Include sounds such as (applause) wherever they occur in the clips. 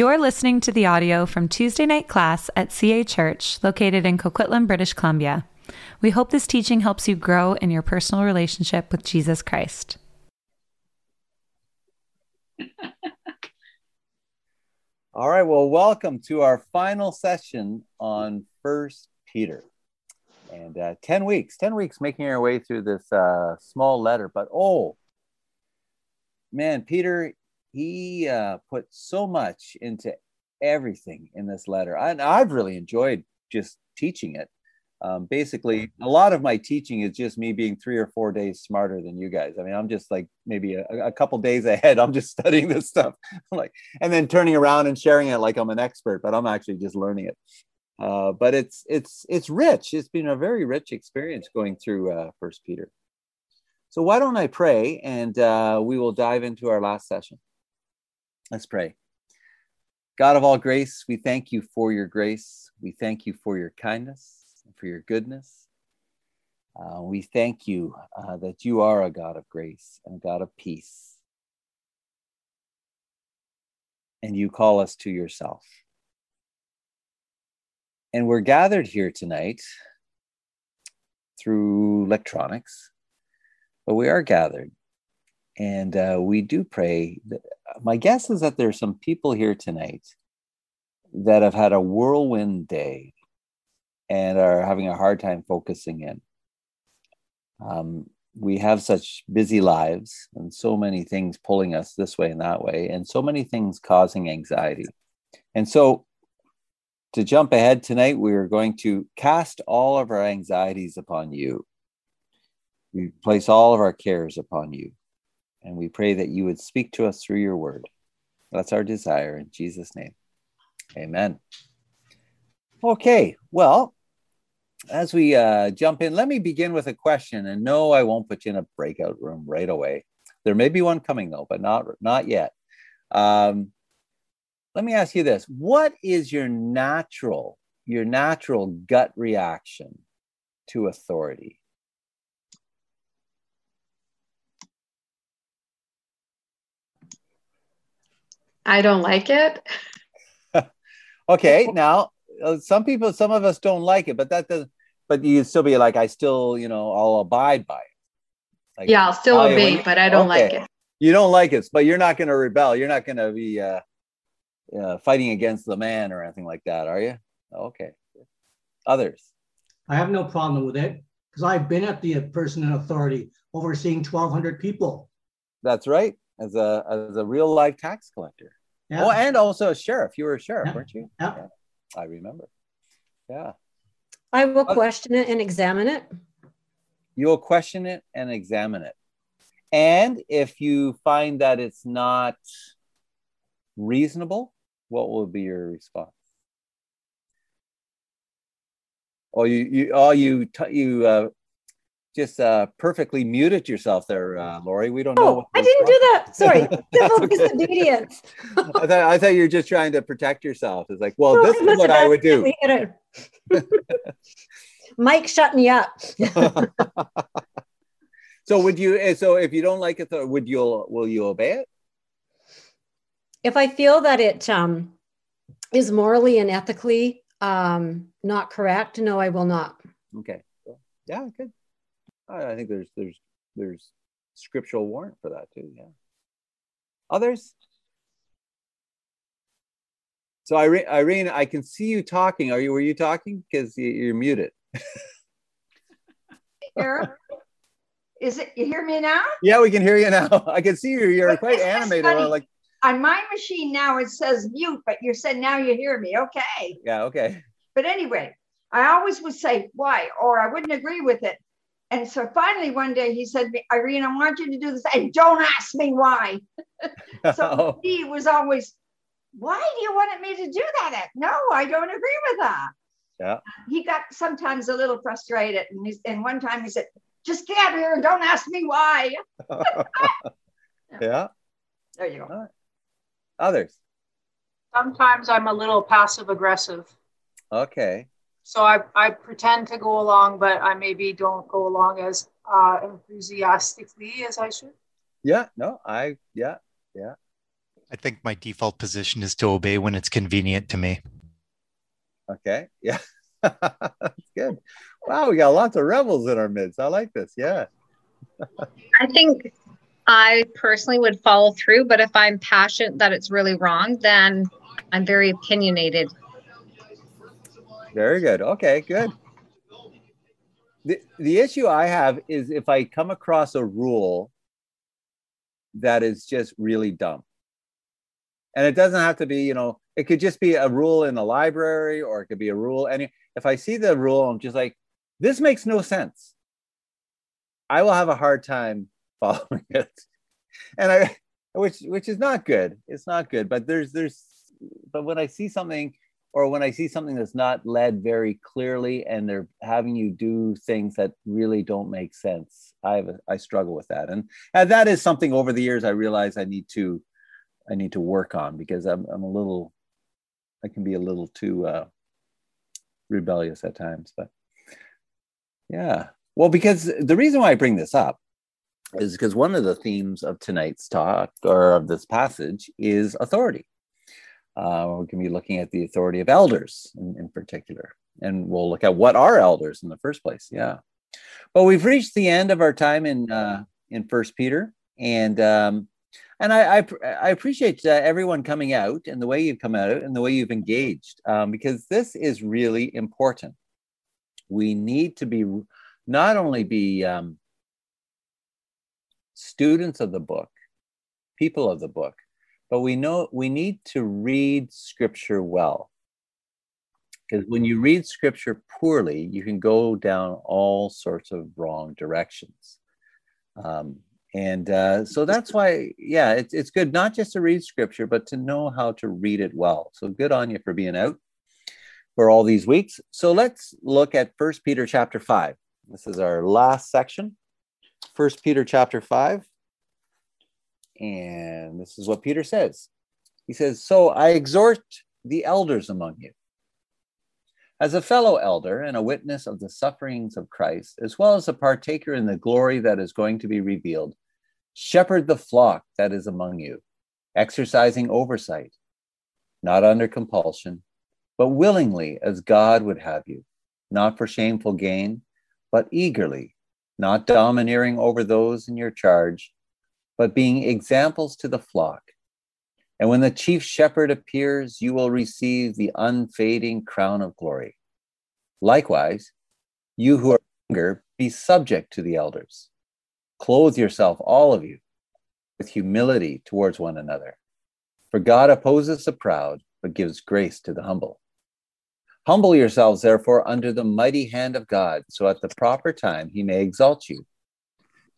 You're listening to the audio from Tuesday night class at CA Church, located in Coquitlam, British Columbia. We hope this teaching helps you grow in your personal relationship with Jesus Christ. (laughs) All right, well, welcome to our final session on First Peter. And uh, 10 weeks, 10 weeks making our way through this uh, small letter. But oh, man, Peter, he uh, put so much into everything in this letter. I, I've really enjoyed just teaching it. Um, basically, a lot of my teaching is just me being three or four days smarter than you guys. I mean, I'm just like maybe a, a couple days ahead. I'm just (laughs) studying this stuff, (laughs) like, and then turning around and sharing it like I'm an expert, but I'm actually just learning it. Uh, but it's it's it's rich. It's been a very rich experience going through uh, First Peter. So why don't I pray and uh, we will dive into our last session. Let's pray. God of all grace, we thank you for your grace. We thank you for your kindness and for your goodness. Uh, we thank you uh, that you are a God of grace and a God of peace. And you call us to yourself. And we're gathered here tonight through electronics, but we are gathered and uh, we do pray. My guess is that there are some people here tonight that have had a whirlwind day and are having a hard time focusing in. Um, we have such busy lives and so many things pulling us this way and that way, and so many things causing anxiety. And so, to jump ahead tonight, we are going to cast all of our anxieties upon you. We place all of our cares upon you. And we pray that you would speak to us through your word. That's our desire in Jesus' name. Amen. Okay, well, as we uh, jump in, let me begin with a question. And no, I won't put you in a breakout room right away. There may be one coming though, but not not yet. Um, let me ask you this: What is your natural your natural gut reaction to authority? I don't like it. (laughs) okay, now uh, some people, some of us don't like it, but that doesn't. But you still be like, I still, you know, I'll abide by it. Like, yeah, I'll still obey, you, but I don't okay. like it. You don't like it, but you're not going to rebel. You're not going to be uh, uh, fighting against the man or anything like that, are you? Okay. Others. I have no problem with it because I've been at the person in authority overseeing 1,200 people. That's right. As a as a real life tax collector. Yeah. Oh, and also a sheriff. You were a sheriff, yeah. weren't you? Yeah. yeah. I remember. Yeah. I will question it and examine it. You'll question it and examine it. And if you find that it's not reasonable, what will be your response? Oh, you, you, oh, you, t- you uh, just uh, perfectly muted yourself there, uh, Lori. We don't oh, know. I didn't do that. Sorry, (laughs) civil disobedience. (laughs) I thought I thought you were just trying to protect yourself. It's like, well, no, this is what I would do. (laughs) Mike, shut me up. so would you? Eh, so if you don't like it, would you? Will you obey it? If I feel that it um, is morally and ethically um, not correct, no, I will not. Okay. Yeah, good. I think there's there's there's scriptural warrant for that too. Yeah. Others. So Irene, Irene, I can see you talking. Are you? Were you talking? Because you're muted. (laughs) Here. Is it? You hear me now? Yeah, we can hear you now. (laughs) I can see you. You're quite animated. Like on my machine now, it says mute, but you said now you hear me. Okay. Yeah. Okay. But anyway, I always would say why, or I wouldn't agree with it. And so finally one day he said, Irene, I want you to do this. And don't ask me why. (laughs) so oh. he was always, why do you want me to do that? No, I don't agree with that. Yeah. He got sometimes a little frustrated. And, he, and one time he said, just get out of here and don't ask me why. (laughs) (laughs) yeah. There you go. Right. Others. Sometimes I'm a little passive aggressive. Okay. So I, I pretend to go along, but I maybe don't go along as uh, enthusiastically as I should. Yeah, no, I, yeah, yeah. I think my default position is to obey when it's convenient to me. Okay. Yeah. (laughs) That's good. Wow, we got lots of rebels in our midst. I like this. Yeah. I think I personally would follow through, but if I'm passionate that it's really wrong, then I'm very opinionated. Very good. Okay, good. The, the issue I have is if I come across a rule that is just really dumb. And it doesn't have to be, you know, it could just be a rule in the library or it could be a rule. Any if I see the rule, I'm just like, this makes no sense. I will have a hard time (laughs) following it. And I which which is not good. It's not good. But there's there's but when I see something or when I see something that's not led very clearly and they're having you do things that really don't make sense, I have a, I struggle with that. And, and that is something over the years I realize I need to I need to work on because I'm I'm a little I can be a little too uh, rebellious at times. But yeah, well, because the reason why I bring this up is because one of the themes of tonight's talk or of this passage is authority. Uh, we're going to be looking at the authority of elders in, in, particular, and we'll look at what are elders in the first place. Yeah, but we've reached the end of our time in uh, in First Peter, and um, and I I, I appreciate uh, everyone coming out and the way you've come out and the way you've engaged um, because this is really important. We need to be not only be um, students of the book, people of the book, but we know we need to read scripture well. Because when you read scripture poorly, you can go down all sorts of wrong directions. Um, and uh, so that's why, yeah, it's, it's good not just to read scripture, but to know how to read it well. So good on you for being out for all these weeks. So let's look at First Peter chapter 5. This is our last section. First Peter chapter 5. And this is what Peter says. He says, So I exhort the elders among you, as a fellow elder and a witness of the sufferings of Christ, as well as a partaker in the glory that is going to be revealed, shepherd the flock that is among you, exercising oversight, not under compulsion, but willingly as God would have you, not for shameful gain, but eagerly, not domineering over those in your charge but being examples to the flock. And when the chief shepherd appears, you will receive the unfading crown of glory. Likewise, you who are younger, be subject to the elders. Clothe yourself, all of you, with humility towards one another. For God opposes the proud, but gives grace to the humble. Humble yourselves, therefore, under the mighty hand of God, so at the proper time he may exalt you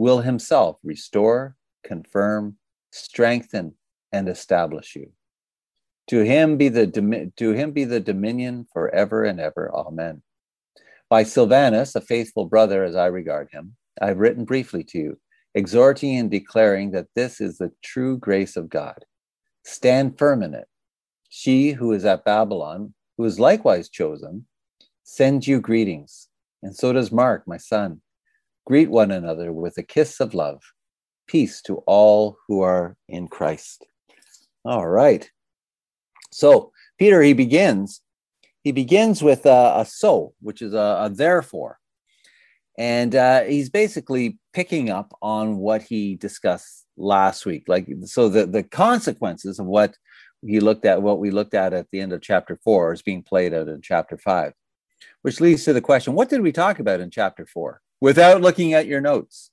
will himself restore, confirm, strengthen, and establish you. To him be the to him be the dominion forever and ever. Amen. By Silvanus, a faithful brother as I regard him, I have written briefly to you, exhorting and declaring that this is the true grace of God. Stand firm in it. She who is at Babylon, who is likewise chosen, sends you greetings, and so does Mark, my son. Greet one another with a kiss of love. Peace to all who are in Christ. All right. So Peter, he begins. He begins with a, a so, which is a, a therefore, and uh, he's basically picking up on what he discussed last week. Like so, the the consequences of what he looked at, what we looked at at the end of chapter four, is being played out in chapter five, which leads to the question: What did we talk about in chapter four? Without looking at your notes.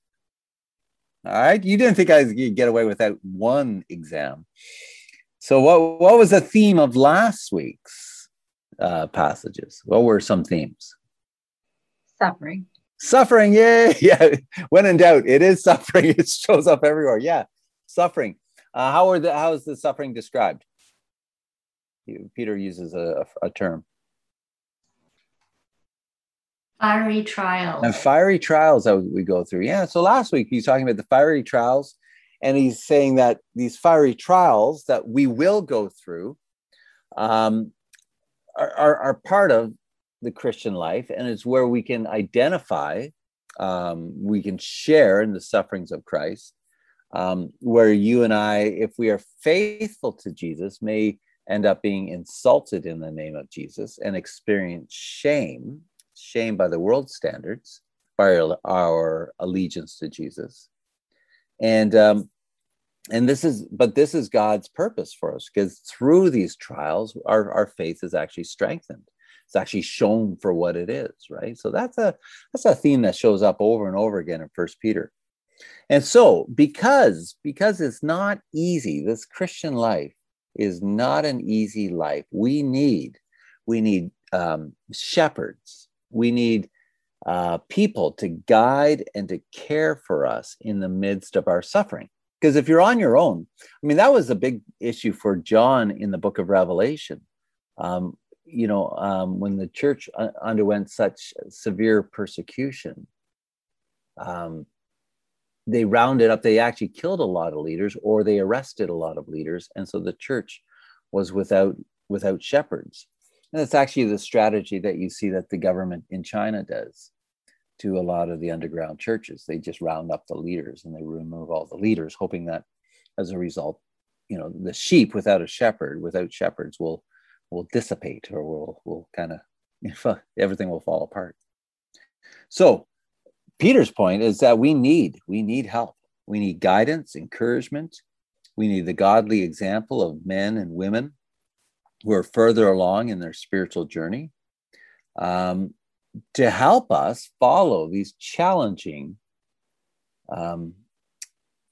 All right. You didn't think I could get away without one exam. So, what, what was the theme of last week's uh, passages? What were some themes? Suffering. Suffering. Yeah. (laughs) Yeah. When in doubt, it is suffering. (laughs) It shows up everywhere. Yeah. Suffering. Uh, how are the how is the suffering described? Peter uses a, a term. Fiery trials. And fiery trials that we go through. Yeah. So last week he's talking about the fiery trials, and he's saying that these fiery trials that we will go through um, are, are, are part of the Christian life, and it's where we can identify, um, we can share in the sufferings of Christ. Um, where you and I, if we are faithful to Jesus, may end up being insulted in the name of Jesus and experience shame shame by the world standards by our, our allegiance to Jesus. And um, and this is but this is God's purpose for us because through these trials our, our faith is actually strengthened. It's actually shown for what it is, right? So that's a that's a theme that shows up over and over again in First Peter. And so because because it's not easy, this Christian life is not an easy life. We need we need um, shepherds we need uh, people to guide and to care for us in the midst of our suffering. Because if you're on your own, I mean, that was a big issue for John in the book of Revelation. Um, you know, um, when the church underwent such severe persecution, um, they rounded up, they actually killed a lot of leaders or they arrested a lot of leaders. And so the church was without without shepherds. And it's actually the strategy that you see that the government in China does to a lot of the underground churches. They just round up the leaders and they remove all the leaders, hoping that as a result, you know, the sheep without a shepherd, without shepherds, will will dissipate or will will kind of know, everything will fall apart. So Peter's point is that we need we need help. We need guidance, encouragement. We need the godly example of men and women who are further along in their spiritual journey um, to help us follow these challenging um,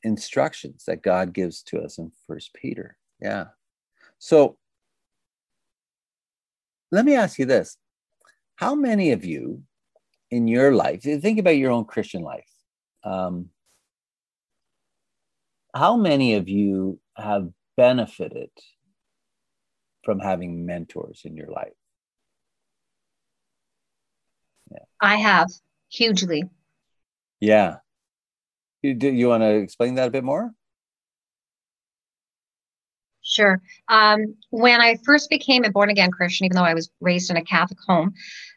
instructions that God gives to us in First Peter. Yeah. So let me ask you this: How many of you in your life, think about your own Christian life, um, how many of you have benefited from having mentors in your life? Yeah. I have hugely. Yeah. You, do you want to explain that a bit more? Sure. Um, when I first became a born again Christian, even though I was raised in a Catholic home,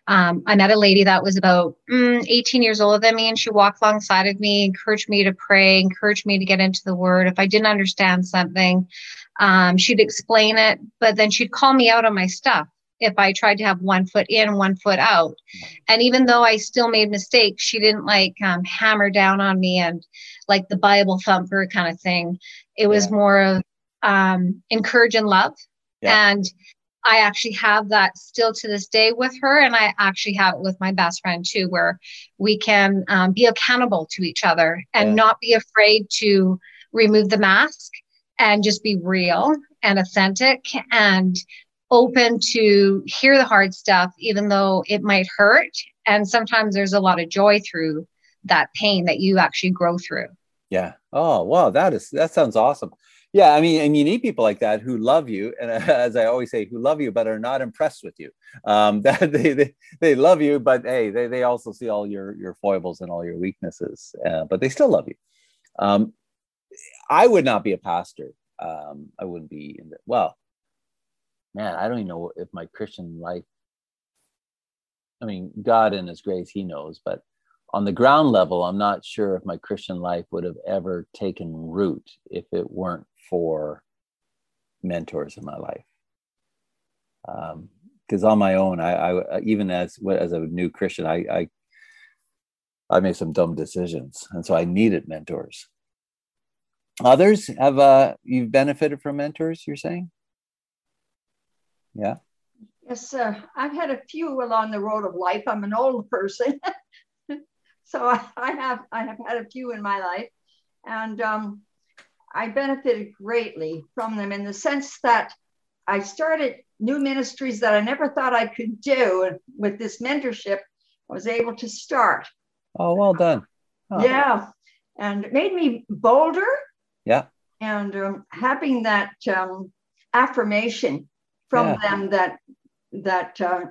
um, I met a lady that was about mm, 18 years older than me, and she walked alongside of me, encouraged me to pray, encouraged me to get into the Word. If I didn't understand something, um, she'd explain it, but then she'd call me out on my stuff if I tried to have one foot in, one foot out. And even though I still made mistakes, she didn't like um, hammer down on me and like the Bible thumper kind of thing. It was yeah. more of um, encourage and love. Yeah. And I actually have that still to this day with her. And I actually have it with my best friend too, where we can um, be accountable to each other and yeah. not be afraid to remove the mask and just be real and authentic and open to hear the hard stuff, even though it might hurt. And sometimes there's a lot of joy through that pain that you actually grow through. Yeah. Oh, wow. That is, that sounds awesome. Yeah. I mean, and you need people like that who love you. And (laughs) as I always say, who love you, but are not impressed with you. Um, (laughs) that they, they, they love you, but hey, they, they also see all your, your foibles and all your weaknesses, uh, but they still love you. Um, I would not be a pastor. Um, I wouldn't be in the, well, man, I don't even know if my Christian life, I mean, God in His grace, He knows, but on the ground level, I'm not sure if my Christian life would have ever taken root if it weren't for mentors in my life. Because um, on my own, I, I, even as as a new Christian, I, I I made some dumb decisions, and so I needed mentors. Others have uh, you've benefited from mentors. You're saying, yeah. Yes, uh, I've had a few along the road of life. I'm an old person, (laughs) so I, (laughs) I, have I have had a few in my life, and um, I benefited greatly from them in the sense that I started new ministries that I never thought I could do. And with this mentorship, I was able to start. Oh, well done. Oh. Yeah, and it made me bolder yeah. and um, having that um, affirmation from Yeah. them that that uh,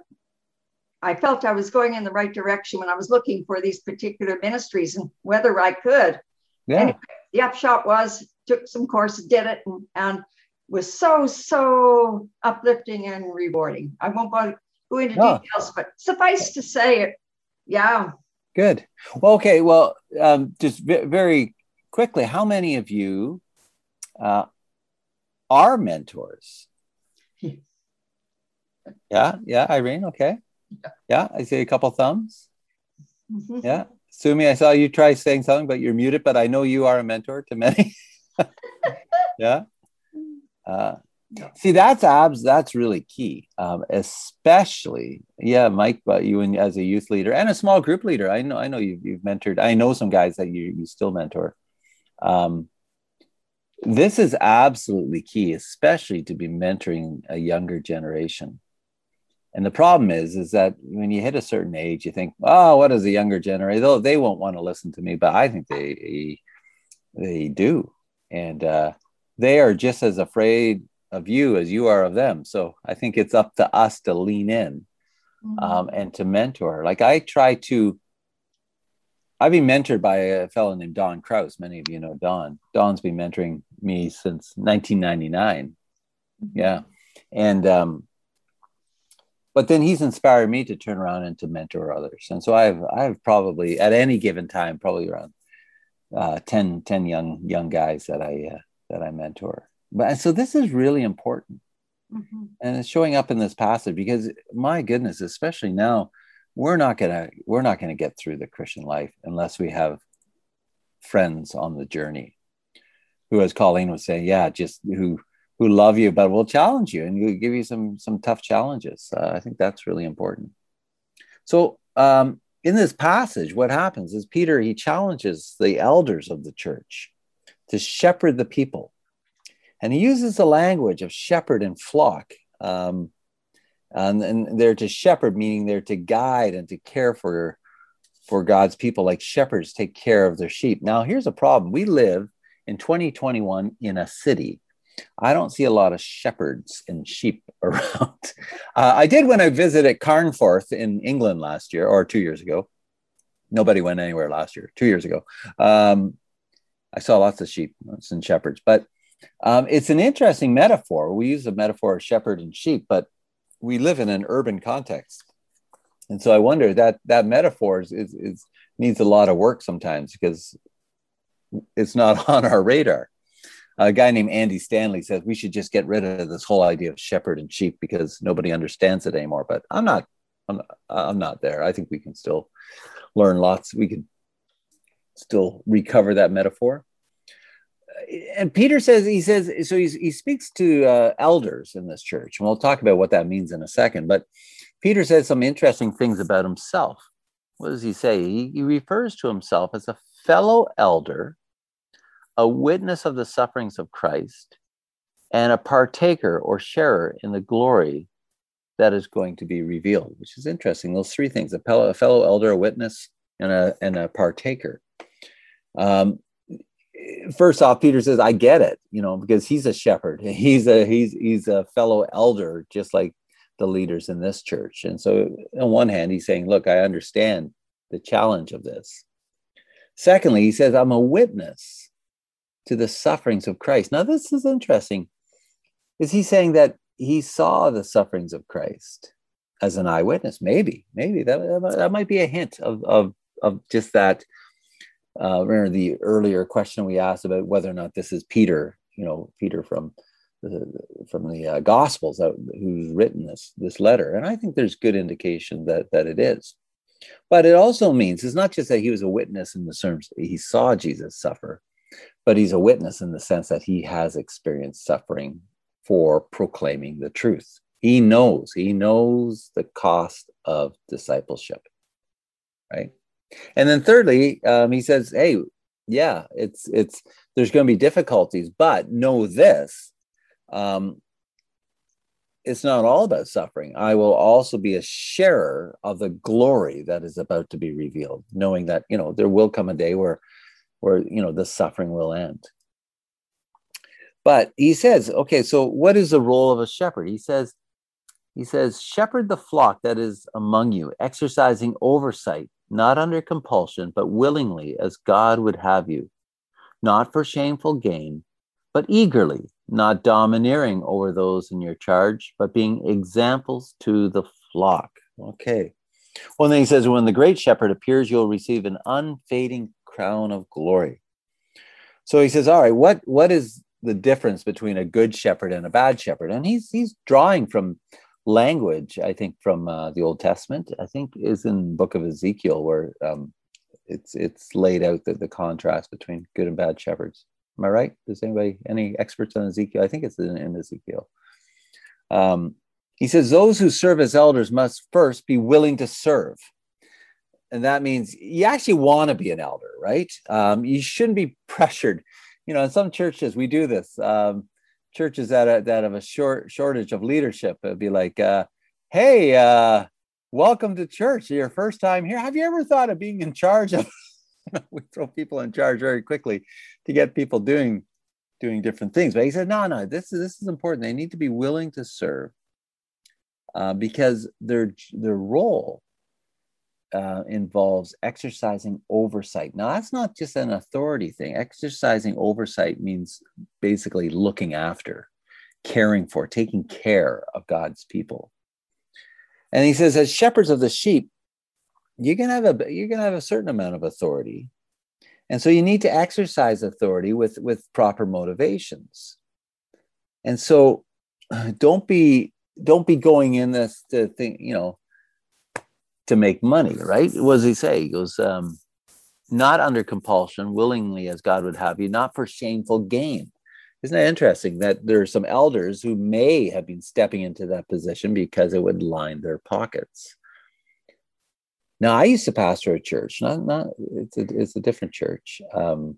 I felt I was going in the right direction when I was looking for these particular ministries and whether I could. Yeah. Anyway, the upshot was took some courses, did it, and, and was so so uplifting and rewarding. I won't go, go into details, but suffice to say, it. Yeah, Good. Well, okay. Well, um, just v- very quickly, how many of you uh, are mentors? (laughs) Yeah. Yeah. Irene. Okay. Yeah. I see a couple thumbs. Mhm. Yeah. Sumi, I saw you try saying something, but you're muted. But I know you are a mentor to many. (laughs) yeah. Uh, see, that's abs. That's really key, um, especially yeah, Mike. But you and as a youth leader and a small group leader, I know. I know you've, you've mentored. I know some guys that you you still mentor. Um, this is absolutely key, especially to be mentoring a younger generation. And the problem is, is that when you hit a certain age, you think, "Oh, what is the younger generation? Though they won't want to listen to me," but I think they they do, and uh, they are just as afraid of you as you are of them. So I think it's up to us to lean in um, and to mentor. Like I try to. I've been mentored by a fellow named Don Kraus. Many of you know Don. Don's been mentoring me since 1999. Yeah, and um, but then he's inspired me to turn around and to mentor others. And so I've I've probably at any given time probably around uh, 10, 10 young young guys that I uh, that I mentor. But and so this is really important, Mhm. and it's showing up in this passage because my goodness, especially now, we're not gonna we're not gonna get through the Christian life unless we have friends on the journey who, as Colleen was saying, yeah, just who who love you but will challenge you and give you some some tough challenges. Uh, I think that's really important. So um, in this passage, what happens is Peter he challenges the elders of the church to shepherd the people, and he uses the language of shepherd and flock. Um, and, and they're to shepherd, meaning they're to guide and to care for for God's people, like shepherds take care of their sheep. Now, here's a problem: we live in 2021 in a city. I don't see a lot of shepherds and sheep (laughs) around. Uh, I did when I visited Carnforth in England last year or two years ago. Nobody went anywhere last year, two years ago. Um, I saw lots of sheep and shepherds, but um, it's an interesting metaphor. We use the metaphor of shepherd and sheep, but we live in an urban context. And so I wonder that that metaphor is, is, is needs a lot of work sometimes because it's not (laughs) on our radar a guy named Andy Stanley says we should just get rid of this whole idea of shepherd and sheep because nobody understands it anymore. But I'm not, I'm, I'm not there. I think we can still learn lots. We can still recover that metaphor. And Peter says he says so. He's, he speaks to uh, elders in this church, and we'll talk about what that means in a second. But Peter says some interesting things about himself. What does he say? He, he refers to himself as a fellow elder a witness of the sufferings of Christ, and a partaker or sharer in the glory that is going to be revealed, which is interesting. Those three things a fellow, a fellow elder, a witness, and a, and a partaker. Um, first off, Peter says, I get it, you know, because he's a shepherd. (laughs) He's a he's he's a fellow elder, just like the leaders in this church. And so on one hand, he's saying, Look, I understand the challenge of this. Secondly, he says, I'm a witness to the sufferings of Christ. Now, this is interesting. Is he saying that he saw the sufferings of Christ as an eyewitness? Maybe, maybe that, that might be a hint of, of, of just that. Uh, remember the earlier question we asked about whether or not this is Peter, you know, Peter from the, from the uh, Gospels that, who's written this this letter, and I think there's good indication that that it is. But it also means it's not just that he was a witness in the terms he saw Jesus suffer, but he's a witness in the sense that he has experienced suffering for proclaiming the truth. He knows, he knows the cost of discipleship, right? And then thirdly, um, he says, "Hey, yeah, it's it's there's going to be difficulties, but know this: um, it's not all about suffering. I will also be a sharer of the glory that is about to be revealed, knowing that you know there will come a day where." Where you know the suffering will end But he says, okay, so what is the role of a shepherd? He says, he says, shepherd the flock that is among you, exercising oversight, not under compulsion, but willingly, as God would have you, not for shameful gain, but eagerly, not domineering over those in your charge, but being examples to the flock. Okay. Well, then he says, when the great shepherd appears, you'll receive an unfading crown of glory. So he says, all right, what, what is the difference between a good shepherd and a bad shepherd? And he's, he's drawing from language, I think, from uh, the Old Testament. I think is in book of Ezekiel where um, it's, it's laid out the, the contrast between good and bad shepherds. Am I right? Does anybody, any experts on Ezekiel? I think it's in, in Ezekiel. Um, he says, Those who serve as elders must first be willing to serve. And that means you actually want to be an elder, right? Um, you shouldn't be pressured. You know, in some churches, we do this. Um, churches that, are, that have a short shortage of leadership, it'd be like, uh, Hey, uh, welcome to church. Your first time here. Have you ever thought of being in charge of? (laughs) we throw people in charge very quickly to get people doing doing different things. But he said, no, no, this is this is important. They need to be willing to serve uh, because their their role uh, involves exercising oversight. Now, that's not just an authority thing. Exercising oversight means basically looking after, caring for, taking care of God's people. And he says, as shepherds of the sheep, you're gonna have a you're gonna have a certain amount of authority, and so you need to exercise authority with with proper motivations. And so, (clears throat) don't be don't be going in this to think, you know, to make money, right? What does he say? He goes, um, not under compulsion, willingly as God would have you, not for shameful gain. Isn't that interesting that there are some elders who may have been stepping into that position because it would line their pockets? Now, I used to pastor a church, not, not it's, a, it's a different church. Um,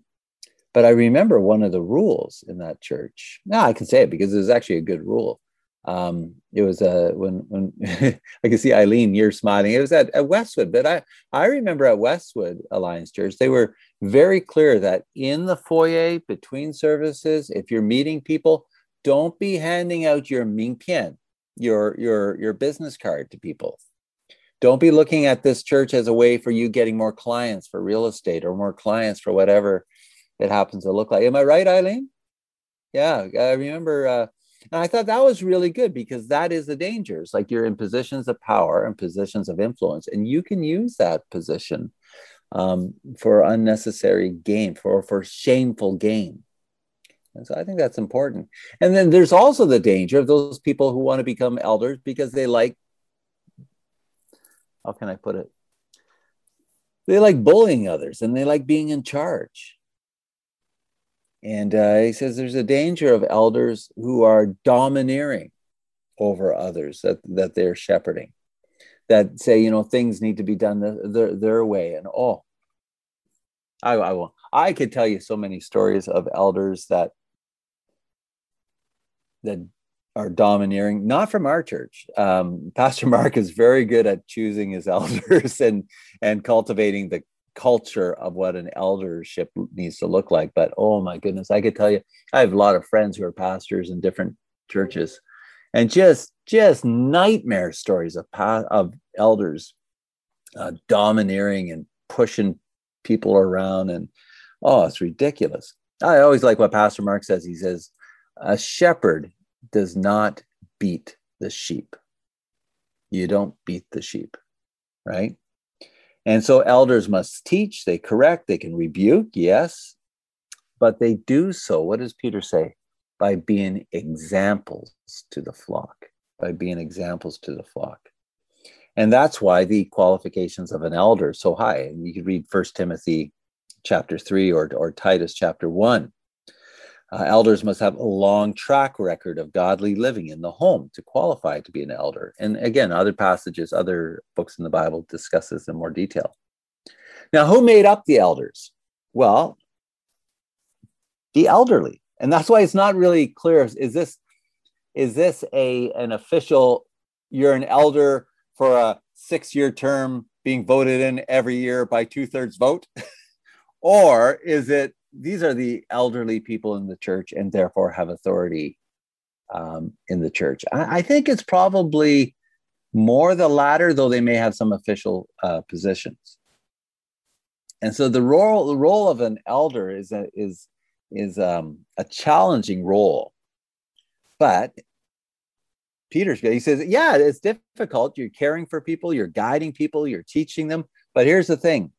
but I remember one of the rules in that church. Now I can say it because it was actually a good rule um, it was uh, when when (laughs) I can see Eileen, you're smiling. It was at, at Westwood, but I I remember at Westwood Alliance Church, they were very clear that in the foyer between services, if you're meeting people, don't be handing out your mingpian, your your your business card to people. Don't be looking at this church as a way for you getting more clients for real estate or more clients for whatever it happens to look like. Am I right, Eileen? Yeah, I remember. Uh, and I thought that was really good because that is the dangers. Like you're in positions of power and positions of influence, and you can use that position um, for unnecessary gain, for, for shameful gain. And so I think that's important. And then there's also the danger of those people who want to become elders because they like, how can I put it? They like bullying others and they like being in charge. And uh, he says there's a danger of elders who are domineering over others that, that they're shepherding, that say, you know, things need to be done the, their, their way. And oh, I, I will. I could tell you so many stories of elders that that are domineering, not from our church. Um, Pastor (laughs) Mark is very good at choosing his elders (laughs) and and cultivating the culture of what an eldership needs to look like. But oh my goodness, I could tell you, I have a lot of friends who are pastors in different churches, and just just nightmare stories of of elders uh, domineering and pushing people around, and oh, it's ridiculous. I always like what Pastor Mark says. He says, "A shepherd does not beat the sheep. You don't beat the sheep, right?" And so elders must teach, they correct, they can rebuke, yes, but they do so. What does Peter say? By being examples to the flock, by being examples to the flock. And that's why the qualifications of an elder so high. And you could read First Timothy chapter 3 or, or Titus chapter 1. Uh, elders must have a long track record of godly living in the home to qualify to be an elder. And again, other passages, other books in the Bible discuss this in more detail. Now, who made up the elders? Well, the elderly. And that's why it's not really clear is this is this a an official you're an elder for a 6-year term being voted in every year by two-thirds vote? (laughs) or is it these are the elderly people in the church and therefore have authority um, in the church. I, I, think it's probably more the latter, though they may have some official uh, positions. And so the role the role of an elder is a, is is um, a challenging role, but Peter's he says, yeah, it's difficult. You're caring for people, you're guiding people, you're teaching them. But here's the thing: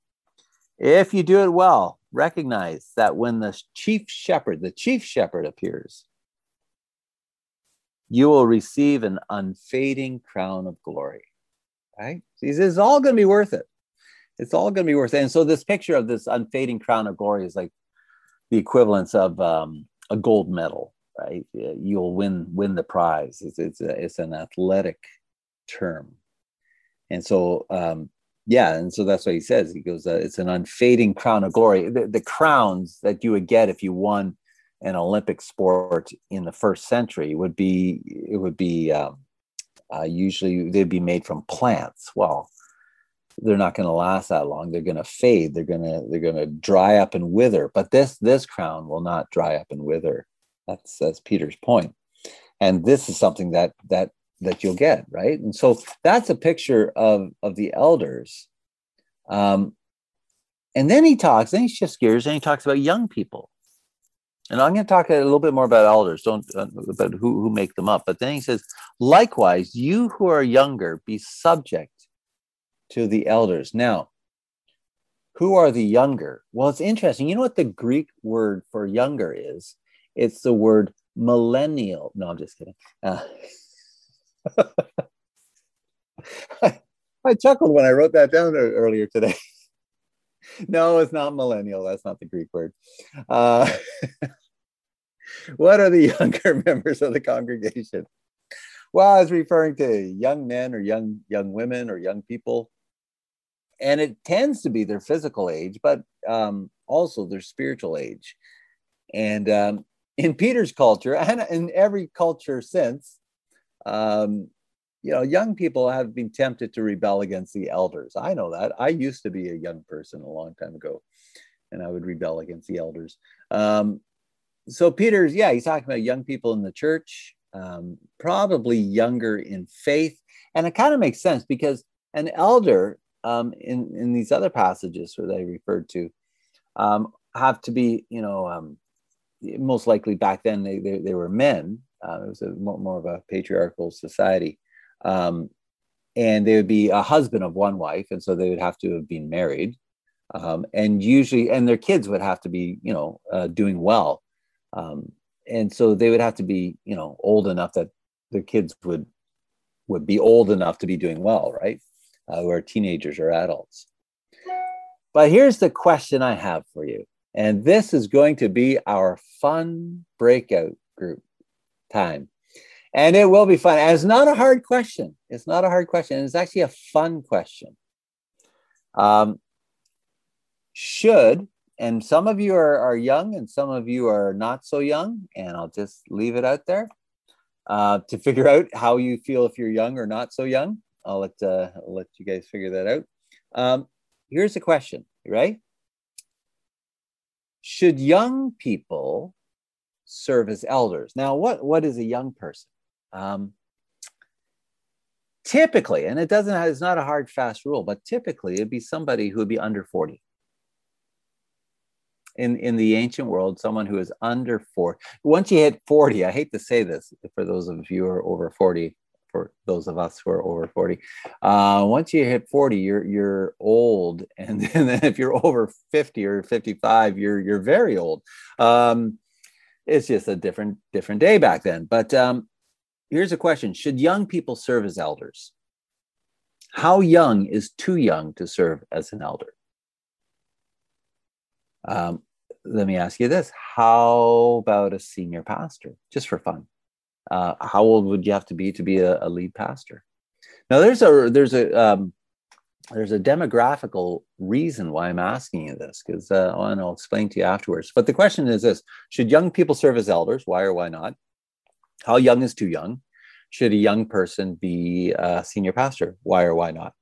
if you do it well, recognize that when the chief shepherd, the chief shepherd appears, you will receive an unfading crown of glory. Right? He says it's all going to be worth it. It's all going to be worth it. And so this picture of this unfading crown of glory is like the equivalence of um, a gold medal, right? You'll win win the prize. It's it's, a, it's an athletic term, and so um, yeah, and so that's what he says. He goes, uh, it's an unfading crown of glory. The, the crowns that you would get if you won an Olympic sport in the first century would be it would be um, uh, usually they'd be made from plants. Well, they're not going to last that long. They're going to fade. They're going to they're going to dry up and wither. But this this crown will not dry up and wither. That's that's Peter's point. And this is something that that that you'll get right. And so that's a picture of of the elders. Um, and then he talks. Then he shifts gears and he talks about young people and I'm going to talk a little bit more about elders, don't uh, about who, who make them up. But then he says, likewise, you who are younger, be subject to the elders. Now, who are the younger? Well, it's interesting. You know what the Greek word for younger is? It's the word millennial. No, I'm just kidding. Uh, (laughs) I, (laughs) I chuckled when I wrote that down earlier today. (laughs) no, it's not millennial. That's not the Greek word. Uh, (laughs) what are the younger members of the congregation? Well, I was referring to young men or young young women or young people, and it tends to be their physical age, but um, also their spiritual age. And um, in Peter's culture, and in every culture since, um, you know, young people have been tempted to rebel against the elders. I know that. I used to be a young person a long time ago, and I would rebel against the elders. Um, so Peter's, yeah, he's talking about young people in the church, um, probably younger in faith, and it kind of makes sense because an elder um, in in these other passages where they referred to um, have to be, you know, um, most likely back then they they, they were men. Uh, it was a more, of a patriarchal society, um, and they would be a husband of one wife, and so they would have to have been married. Um, and usually, and their kids would have to be, you know, uh, doing well. Um, and so they would have to be you know old enough that their kids would would be old enough to be doing well right? Uh, who are teenagers or adults. But here's the question i have for you. And this is going to be our fun breakout group time. And it will be fun. And it's not a hard question. It's not a hard question. It's actually a fun question. Um, should and some of you are, are young and some of you are not so young and i'll just leave it out there. Uh, to figure out how you feel if you're young or not so young i'll let uh, I'll let you guys figure that out. Um, here's a question right? Should young people serve as elders. Now what what is a young person? Um, typically and it doesn't it's not a hard fast rule but typically it'd be somebody who would be under 40 in in the ancient world someone who is under 40 once you hit 40 i hate to say this for those of you who are over 40 for those of us who are over 40 uh, once you hit 40 you're you're old (laughs) and then if you're over 50 or 55 you're you're very old. Um, it's just a different different day back then. But um, here's a question. Should young people serve as elders? How young is too young to serve as an elder? Um, let me ask you this. How about a senior pastor? Just for fun. Uh, how old would you have to be to be a, a lead pastor? Now there's a there's a um, there's a demographical reason why i'm asking you this because uh, and i'll explain to you afterwards but the question is this should young people serve as elders why or why not how young is too young should a young person be a senior pastor why or why not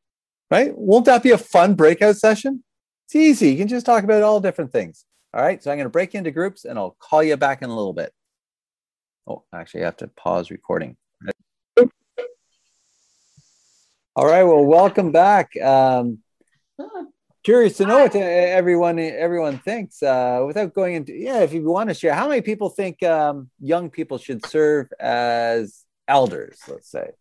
right won't that be a fun breakout session it's easy. You can just talk about all different things. All right, so I'm going to break into groups and I'll call you back in a little bit. Oh, actually, I have to pause recording. All right, well, welcome back. Um, curious to know what everyone everyone thinks. Uh, without going into yeah, if you want to share, how many people think um, young people should serve as elders? Let's say.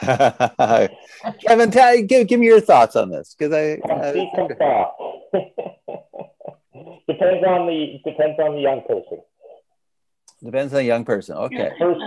(laughs) Kevin, tell, give, give me your thoughts on this because I. Uh, (laughs) depends on the depends on the young person. Depends on the young person. Okay. First,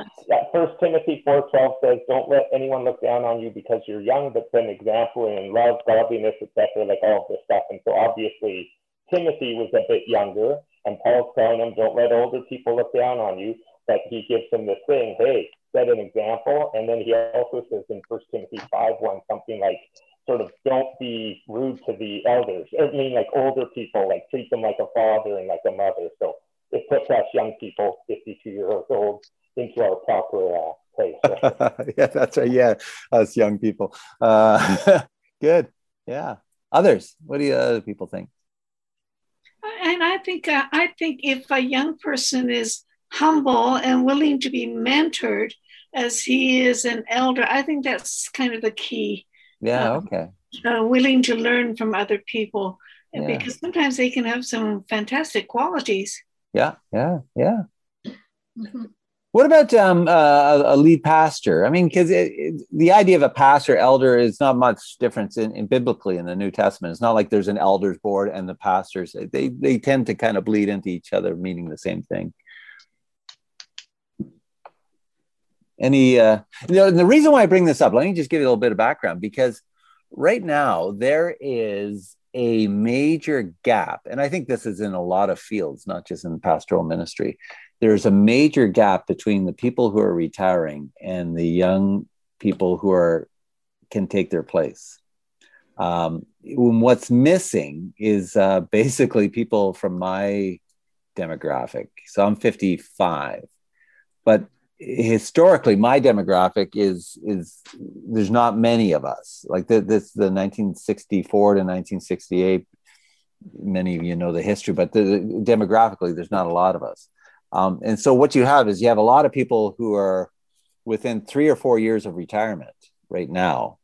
First Timothy four twelve says, "Don't let anyone look down on you because you're young, but then example in love, godliness, etc." Like all of this stuff. And so obviously Timothy was a bit younger, and Paul's telling him, "Don't let older people look down on you." But he gives him this thing, "Hey, set an example." And then he also says in First Timothy five one something like, "Sort of don't be rude to the elders." I mean, like older people, like treat them like a father and like a mother. So it puts us young people, 52 years old, into our proper uh, place. (laughs) yeah, that's right. Yeah, us young people. Uh, (laughs) good. Yeah. Others, what do you, other people think? And I think uh, I think if a young person is humble and willing to be mentored as he is an elder, I think that's kind of the key. Yeah. Um, okay. Uh, willing to learn from other people yeah. because sometimes they can have some fantastic qualities. Yeah, yeah, yeah. Mm-hmm. What about um, uh, a lead pastor? I mean, because the idea of a pastor elder is not much difference in, in, biblically in the New Testament. It's not like there's an elders board and the pastors. They they tend to kind of bleed into each other, meaning the same thing. Any, uh, you know, the reason why I bring this up, let me just give you a little bit of background because right now there is a major gap, and I think this is in a lot of fields, not just in pastoral ministry. There's a major gap between the people who are retiring and the young people who are can take their place. Um, what's missing is uh, (laughs) basically people from my demographic. So I'm 55, but historically my demographic is is there's not many of us. Like the, this the 1964 to 1968 many of you know the history but the, demographically there's not a lot of us. Um, and so what you have is you have a lot of people who are within three or four years of retirement right now.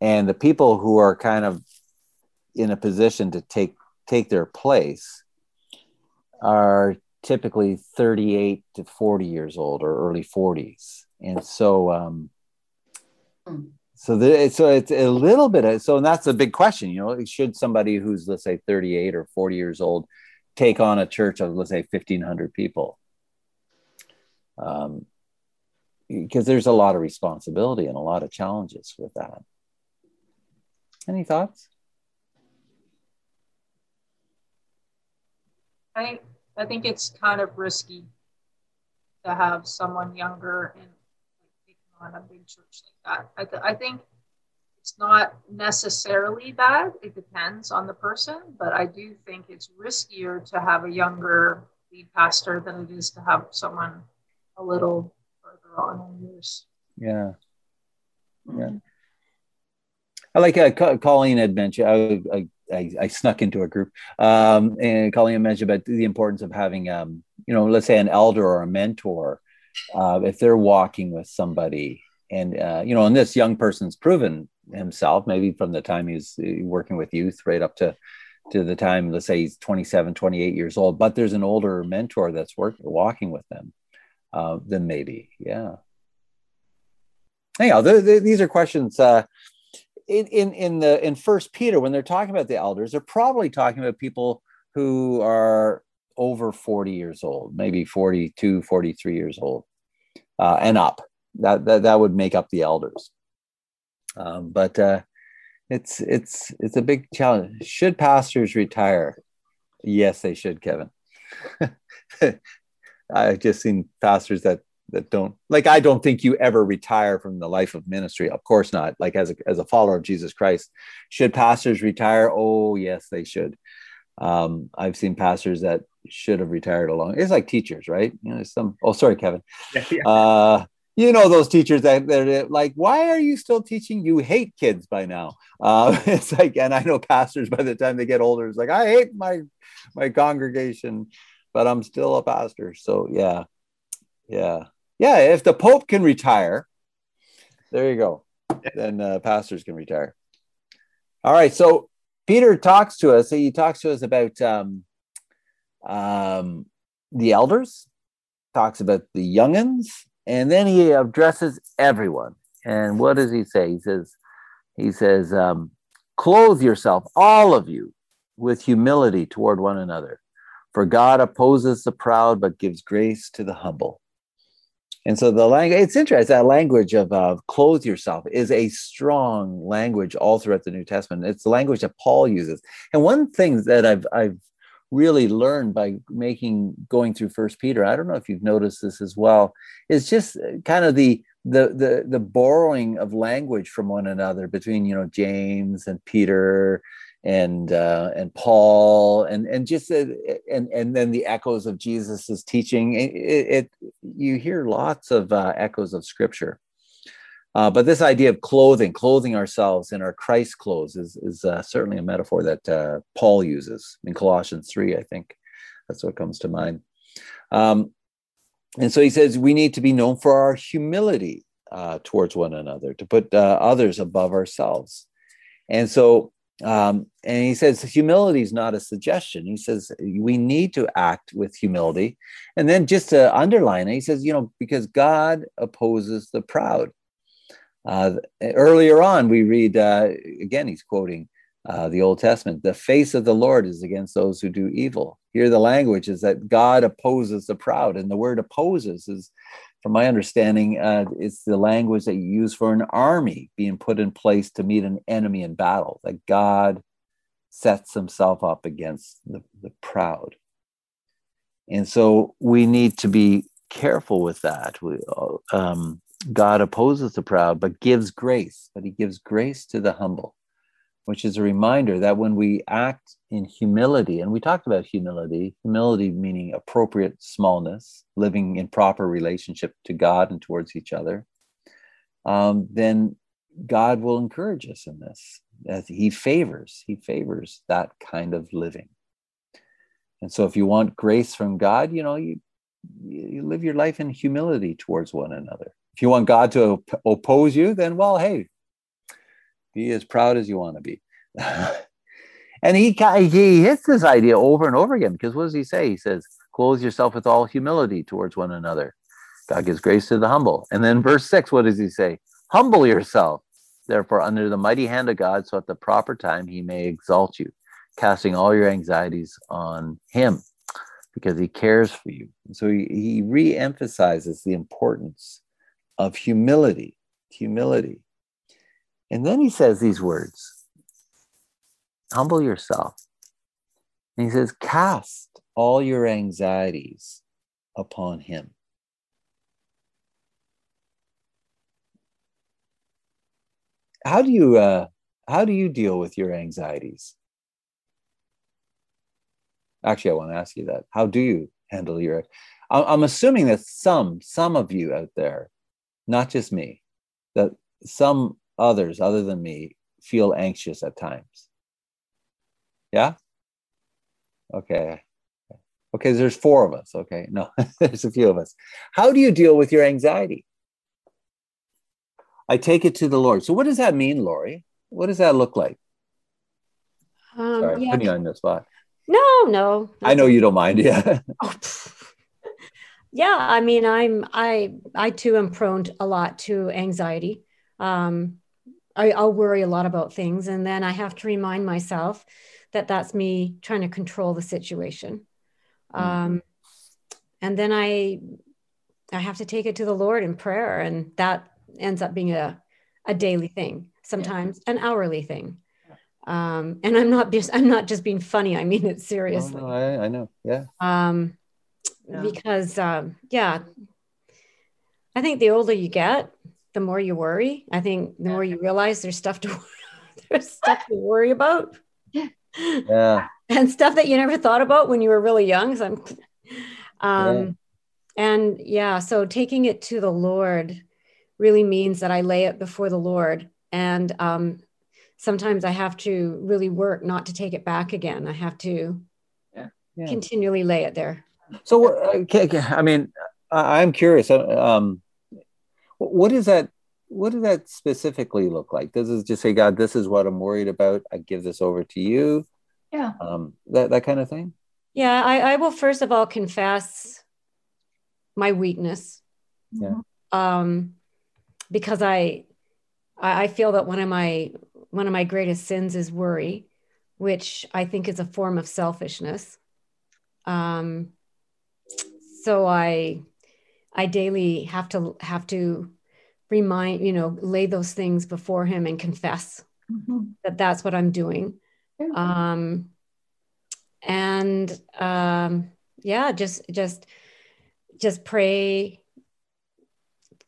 And the people who are kind of in a position to take take their place are typically 38 to 40 years old or early 40s and so um so the, so it's a little bit of, so and that's a big question you know should somebody who's let's say 38 or 40 years old take on a church of let's say 1500 people? Um because there's a lot of responsibility and a lot of challenges with that. Any thoughts? I I think it's kind of risky to have someone younger and on a big church like that. I, th- I think it's not necessarily bad. It depends on the person, but I do think it's riskier to have a younger lead pastor than it is to have someone a little further on in years. Yeah. Yeah. I like uh, Colleen had mentioned. I, I I, I, snuck into a group um, and Colleen mentioned about the importance of having, um, you know, let's say an elder or a mentor, uh, if they're walking with somebody and, uh, you know, and this young person's proven himself, maybe from the time he's uh, working with youth right up to, to the time, let's say he's 27, 28 years old, but there's an older mentor that's working, walking with them, uh, then maybe, yeah. Anyhow, the, the, these are questions, uh, in, in the in first peter when they're talking about the elders they're probably talking about people who are over 40 years old maybe 42 43 years old uh, and up. That, that that would make up the elders. Um, but uh, it's it's it's a big challenge. Should pastors retire? Yes they should kevin. (laughs) I've just seen pastors that that don't like i don't think you ever retire from the life of ministry. Of course not. Like as a, as a follower of jesus christ should pastors retire? Oh yes they should. Um, i've seen pastors that should have retired along. It's like teachers right? You know some oh sorry kevin. (laughs) Uh, you know those teachers that they're like, why are you still teaching? You hate kids by now. Uh, (laughs) it's like, and I know pastors by the time they get older, it's like I hate my my congregation, but I'm still a pastor. So yeah, yeah, yeah. If the Pope can retire, there you go. Then uh, pastors can retire. All right. So Peter talks to us. He talks to us about um, um, the elders, talks about the youngins, and then he addresses everyone. And what does he say? He says, he says, um, clothe yourself, all of you, with humility toward one another. For God opposes the proud, but gives grace to the humble. And so the language, it's interesting, that language of uh, clothe yourself is a strong language all throughout the New Testament. It's the language that Paul uses. And one thing that I've, I've really learned by making going through first peter i don't know if you've noticed this as well is just uh, kind of the the the the borrowing of language from one another between you know james and peter and uh, and paul and and just uh, and and then the echoes of jesus's teaching it, it, you hear lots of uh, echoes of scripture uh, but this idea of clothing, clothing ourselves in our Christ clothes, is, is uh, certainly a metaphor that uh, Paul uses in Colossians 3, I think. That's what comes to mind. Um, and so he says we need to be known for our humility uh, towards one another, to put others above ourselves. And so, um, and he says humility is not a suggestion. He says we need to act with humility. And then just to underline it, he says, you know, because God opposes the proud uh, earlier on, we read, uh, again, he's quoting uh, the Old Testament the face of the Lord is against those who do evil. Here, the language is that God opposes the proud. And the word opposes is, from my understanding, uh, it's the language that you use for an army being put in place to meet an enemy in battle, that God sets himself up against the, the proud. And so we need to be careful with that. We, um, God opposes the proud, but gives grace, but he gives grace to the humble, which is a reminder that when we act in humility, and we talked about humility, humility meaning appropriate smallness, living in proper relationship to God and towards each other, um, then God will encourage us in this. As he favors, he favors that kind of living. And so if you want grace from God, you know, you, you live your life in humility towards one another if you want God to op- oppose you, then well, hey, be as proud as you want to be. (laughs) and he he hits this idea over and over again because what does he say? He says, "Clothe yourself with all humility towards one another. God gives grace to the humble." And then verse six, what does he say? Humble yourself, therefore, under the mighty hand of God, so at the proper time He may exalt you, casting all your anxieties on Him, because He cares for you. So he, he re-emphasizes the importance of humility, humility. And then he says these words humble yourself. And he says, cast all your anxieties upon him. How do you uh, how do you deal with your anxieties? Actually, I want to ask you that. How do you handle your? I'm assuming that some some of you out there not just me, that some others other than me feel anxious at times. Yeah? Okay. Okay, there's four of us. Okay, no, (laughs) there's a few of us. How do you deal with your anxiety? I take it to the Lord. So, what does that mean, Lori? What does that look like? Um, Sorry, yeah. putting you on the spot. No, no. I know you don't mind. Yeah. (laughs) oh, (laughs) yeah i mean i'm i i too am prone to, a lot to anxiety um I, i'll worry a lot about things and then i have to remind myself that that's me trying to control the situation mm-hmm. um and then i i have to take it to the lord in prayer and that ends up being a a daily thing sometimes yeah. an hourly thing um and i'm not just i'm not just being funny i mean it seriously oh, no, I, I know yeah um yeah. because um, yeah i think the older you get the more you worry i think the more you realize there's stuff to (laughs) there's stuff to worry about yeah (laughs) and stuff that you never thought about when you were really young so I'm, (laughs) um yeah. and yeah so taking it to the lord really means that I lay it before the Lord. And um, sometimes I have to really work not to take it back again. I have to yeah. Yeah. continually lay it there. So, okay, I mean, I'm curious. Uh, um, what is that? What does that specifically look like? Does it just say, "God, this is what I'm worried about. I give this over to you"? Yeah. Um, that that kind of thing. Yeah, I, I will first of all confess my weakness. Yeah. Um, because I I feel that one of my one of my greatest sins is worry, which I think is a form of selfishness. Um, so I I daily have to have to remind you know lay those things before Him and confess mm-hmm. that that's what I'm doing. Um, and um, yeah, just just just pray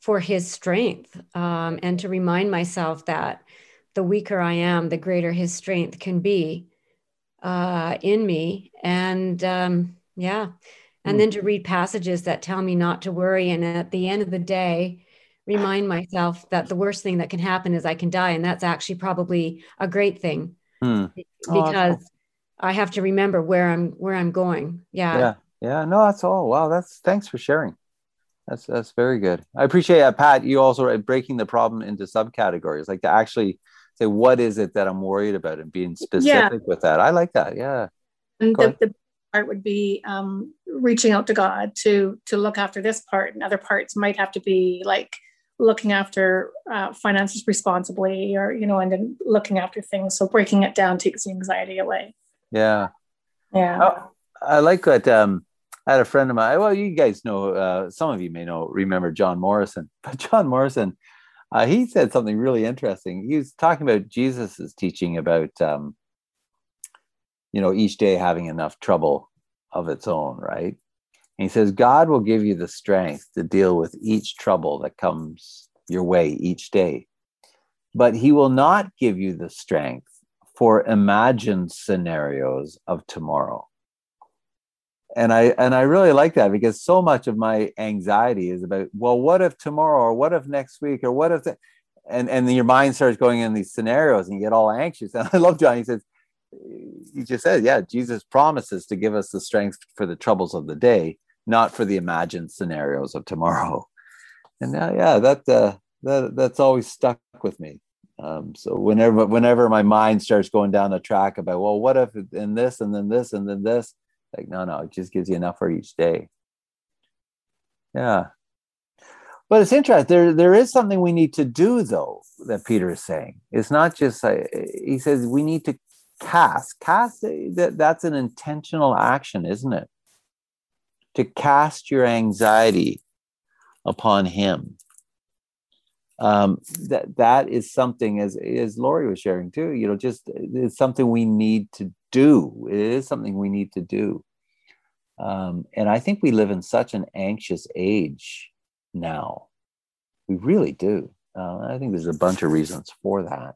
for his strength um, and to remind myself that the weaker I am, the greater his strength can be uh, in me. And um, yeah, and mm. then to read passages that tell me not to worry. And at the end of the day, remind myself that the worst thing that can happen is I can die. And that's actually probably a great thing mm. because oh, I have to remember where I'm where I'm going. Yeah. Yeah. Yeah. No, that's all. Wow. That's thanks for sharing. That's that's very good. I appreciate that, Pat. You also breaking the problem into subcategories, like to actually say what is it that I'm worried about and being specific yeah. with that. I like that. Yeah. The, the, part would be um, reaching out to God to to look after this part, and other parts might have to be like looking after uh, finances responsibly, or you know, and then looking after things. So breaking it down takes the anxiety away. Yeah. Yeah. Oh, I like that. Um, I had a friend of mine. Well, you guys know, uh, some of you may know, remember John Morrison, (laughs) but John Morrison, uh, he said something really interesting. He was talking about Jesus's teaching about, um, you know, each day having enough trouble of its own, right? And he says, God will give you the strength to deal with each trouble that comes your way each day, but he will not give you the strength for imagined scenarios of tomorrow and i and i really like that because so much of my anxiety is about well what if tomorrow or what if next week or what if the, and and then your mind starts going in these scenarios and you get all anxious (laughs) and i love john he says he just said yeah jesus promises to give us the strength for the troubles of the day not for the imagined scenarios of tomorrow (laughs) and now yeah that uh, that that's always stuck with me um, so whenever whenever my mind starts going down a track about well what if in this and then this and then this like, no, no, it just gives you enough for each day. Yeah. But it's interesting. There, there is something we need to do, though, that Peter is saying. It's not just, uh, he says we need to cast. Cast, that, that's an intentional action, isn't it? To cast your anxiety upon him. Um, that that is something as as Lori was sharing too. You know, just it's something we need to do. It is something we need to do. Um, and I think we live in such an anxious age now. We really do. Uh, I think there's a bunch of reasons for that.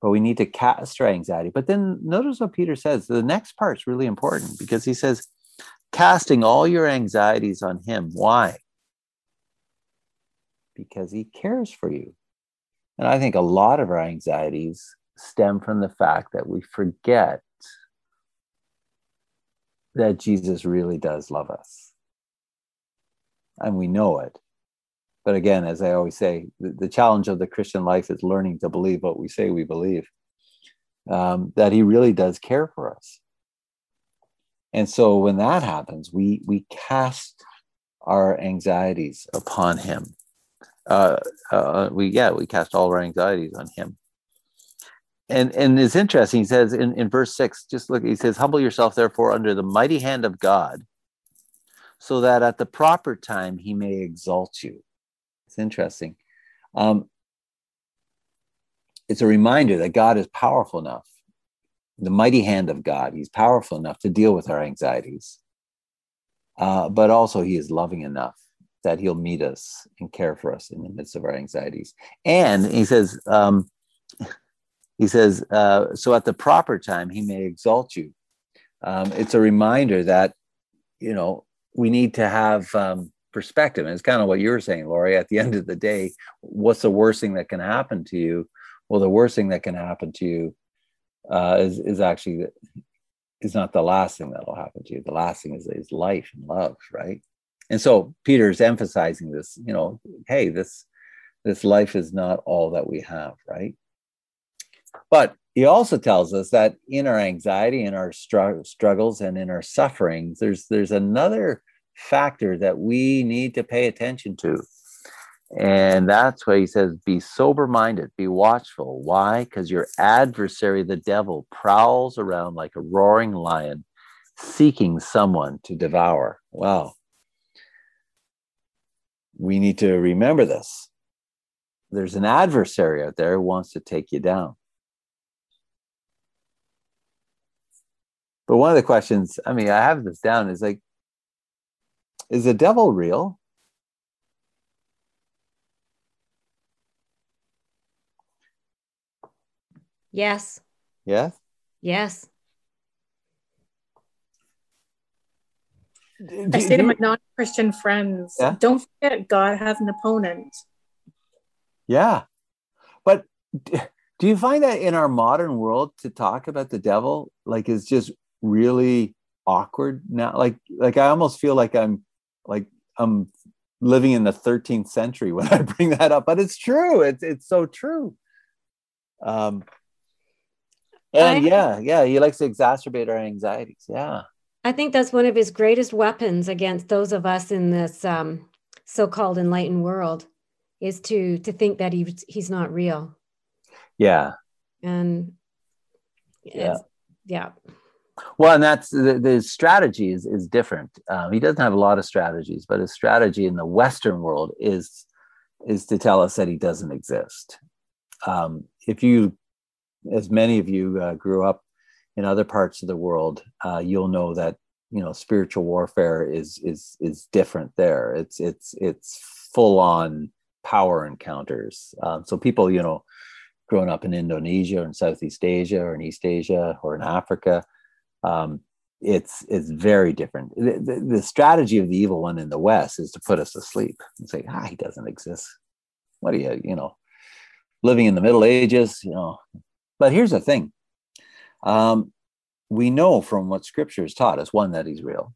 But we need to cast our anxiety. But then notice what Peter says. The next part's really important because he says, casting all your anxieties on him. Why? Because he cares for you. And I think a lot of our anxieties stem from the fact that we forget that Jesus really does love us. And we know it. But again, as I always say, the, the challenge of the Christian life is learning to believe what we say we believe, um, that he really does care for us. And so when that happens, we, we cast our anxieties upon him. Uh, uh, we, yeah, we cast all our anxieties on him and and it's interesting. He says in, in verse six, just look, he says, Humble yourself, therefore, under the mighty hand of God, so that at the proper time he may exalt you. Interesting. Um, it's a reminder that God is powerful enough, the mighty hand of God. He's powerful enough to deal with our anxieties, uh, but also he is loving enough that he'll meet us and care for us in the midst of our anxieties. And he says, um, he says, uh, so at the proper time, he may exalt you. Um, it's a reminder that, you know, we need to have, um, perspective. And it's kind of what you were saying, Lori. At the end of the day, what's the worst thing that can happen to you? Well, the worst thing that can happen to you uh, is is actually is not the last thing that'll happen to you. The last thing is is life and love, right? And so Peter's emphasizing this. You know, hey, this this life is not all that we have, right? But he also tells us that in our anxiety, in our str- struggles, and in our sufferings, there's there's another factor that we need to pay attention to. And that's why he says, be sober minded, be watchful. Why? Because your adversary, the devil, prowls around like a roaring lion, seeking someone to devour. Wow. We need to remember this. There's an adversary out there who wants to take you down. But one of the questions, I mean, I have this down is like, is the devil real? Yes. Yes. Yes. I say to my non-Christian friends, Yeah? don't forget God has an opponent. Yeah. But do you find that in our modern world to talk about the devil like is just really awkward now? Like like I almost feel like I'm like I'm living in the 13th century when (laughs) I bring that up, but it's true. It's it's so true. Um and I- yeah, yeah, he likes to exacerbate our anxieties. Yeah. I think that's one of his greatest weapons against those of us in this um, so-called enlightened world is to to think that he's he's not real. Yeah. And Yeah. yeah. Well, and that's the, the strategy is, is different. Um, he doesn't have a lot of strategies, but his strategy in the Western world is is to tell us that he doesn't exist. Um, if you, as many of you uh, grew up in other parts of the world, uh, you'll know that you know spiritual warfare is is is different there. It's it's it's full on power encounters. Um, so people, you know, growing up in Indonesia or in Southeast Asia or in East Asia or in Africa, um, it's it's very different. The, the, the strategy of the evil one in the West is to put us to sleep and say, ah, he doesn't exist. What are you, you know, living in the Middle Ages, you know? But here's the thing: um, we know from what Scripture has taught us, one that he's real,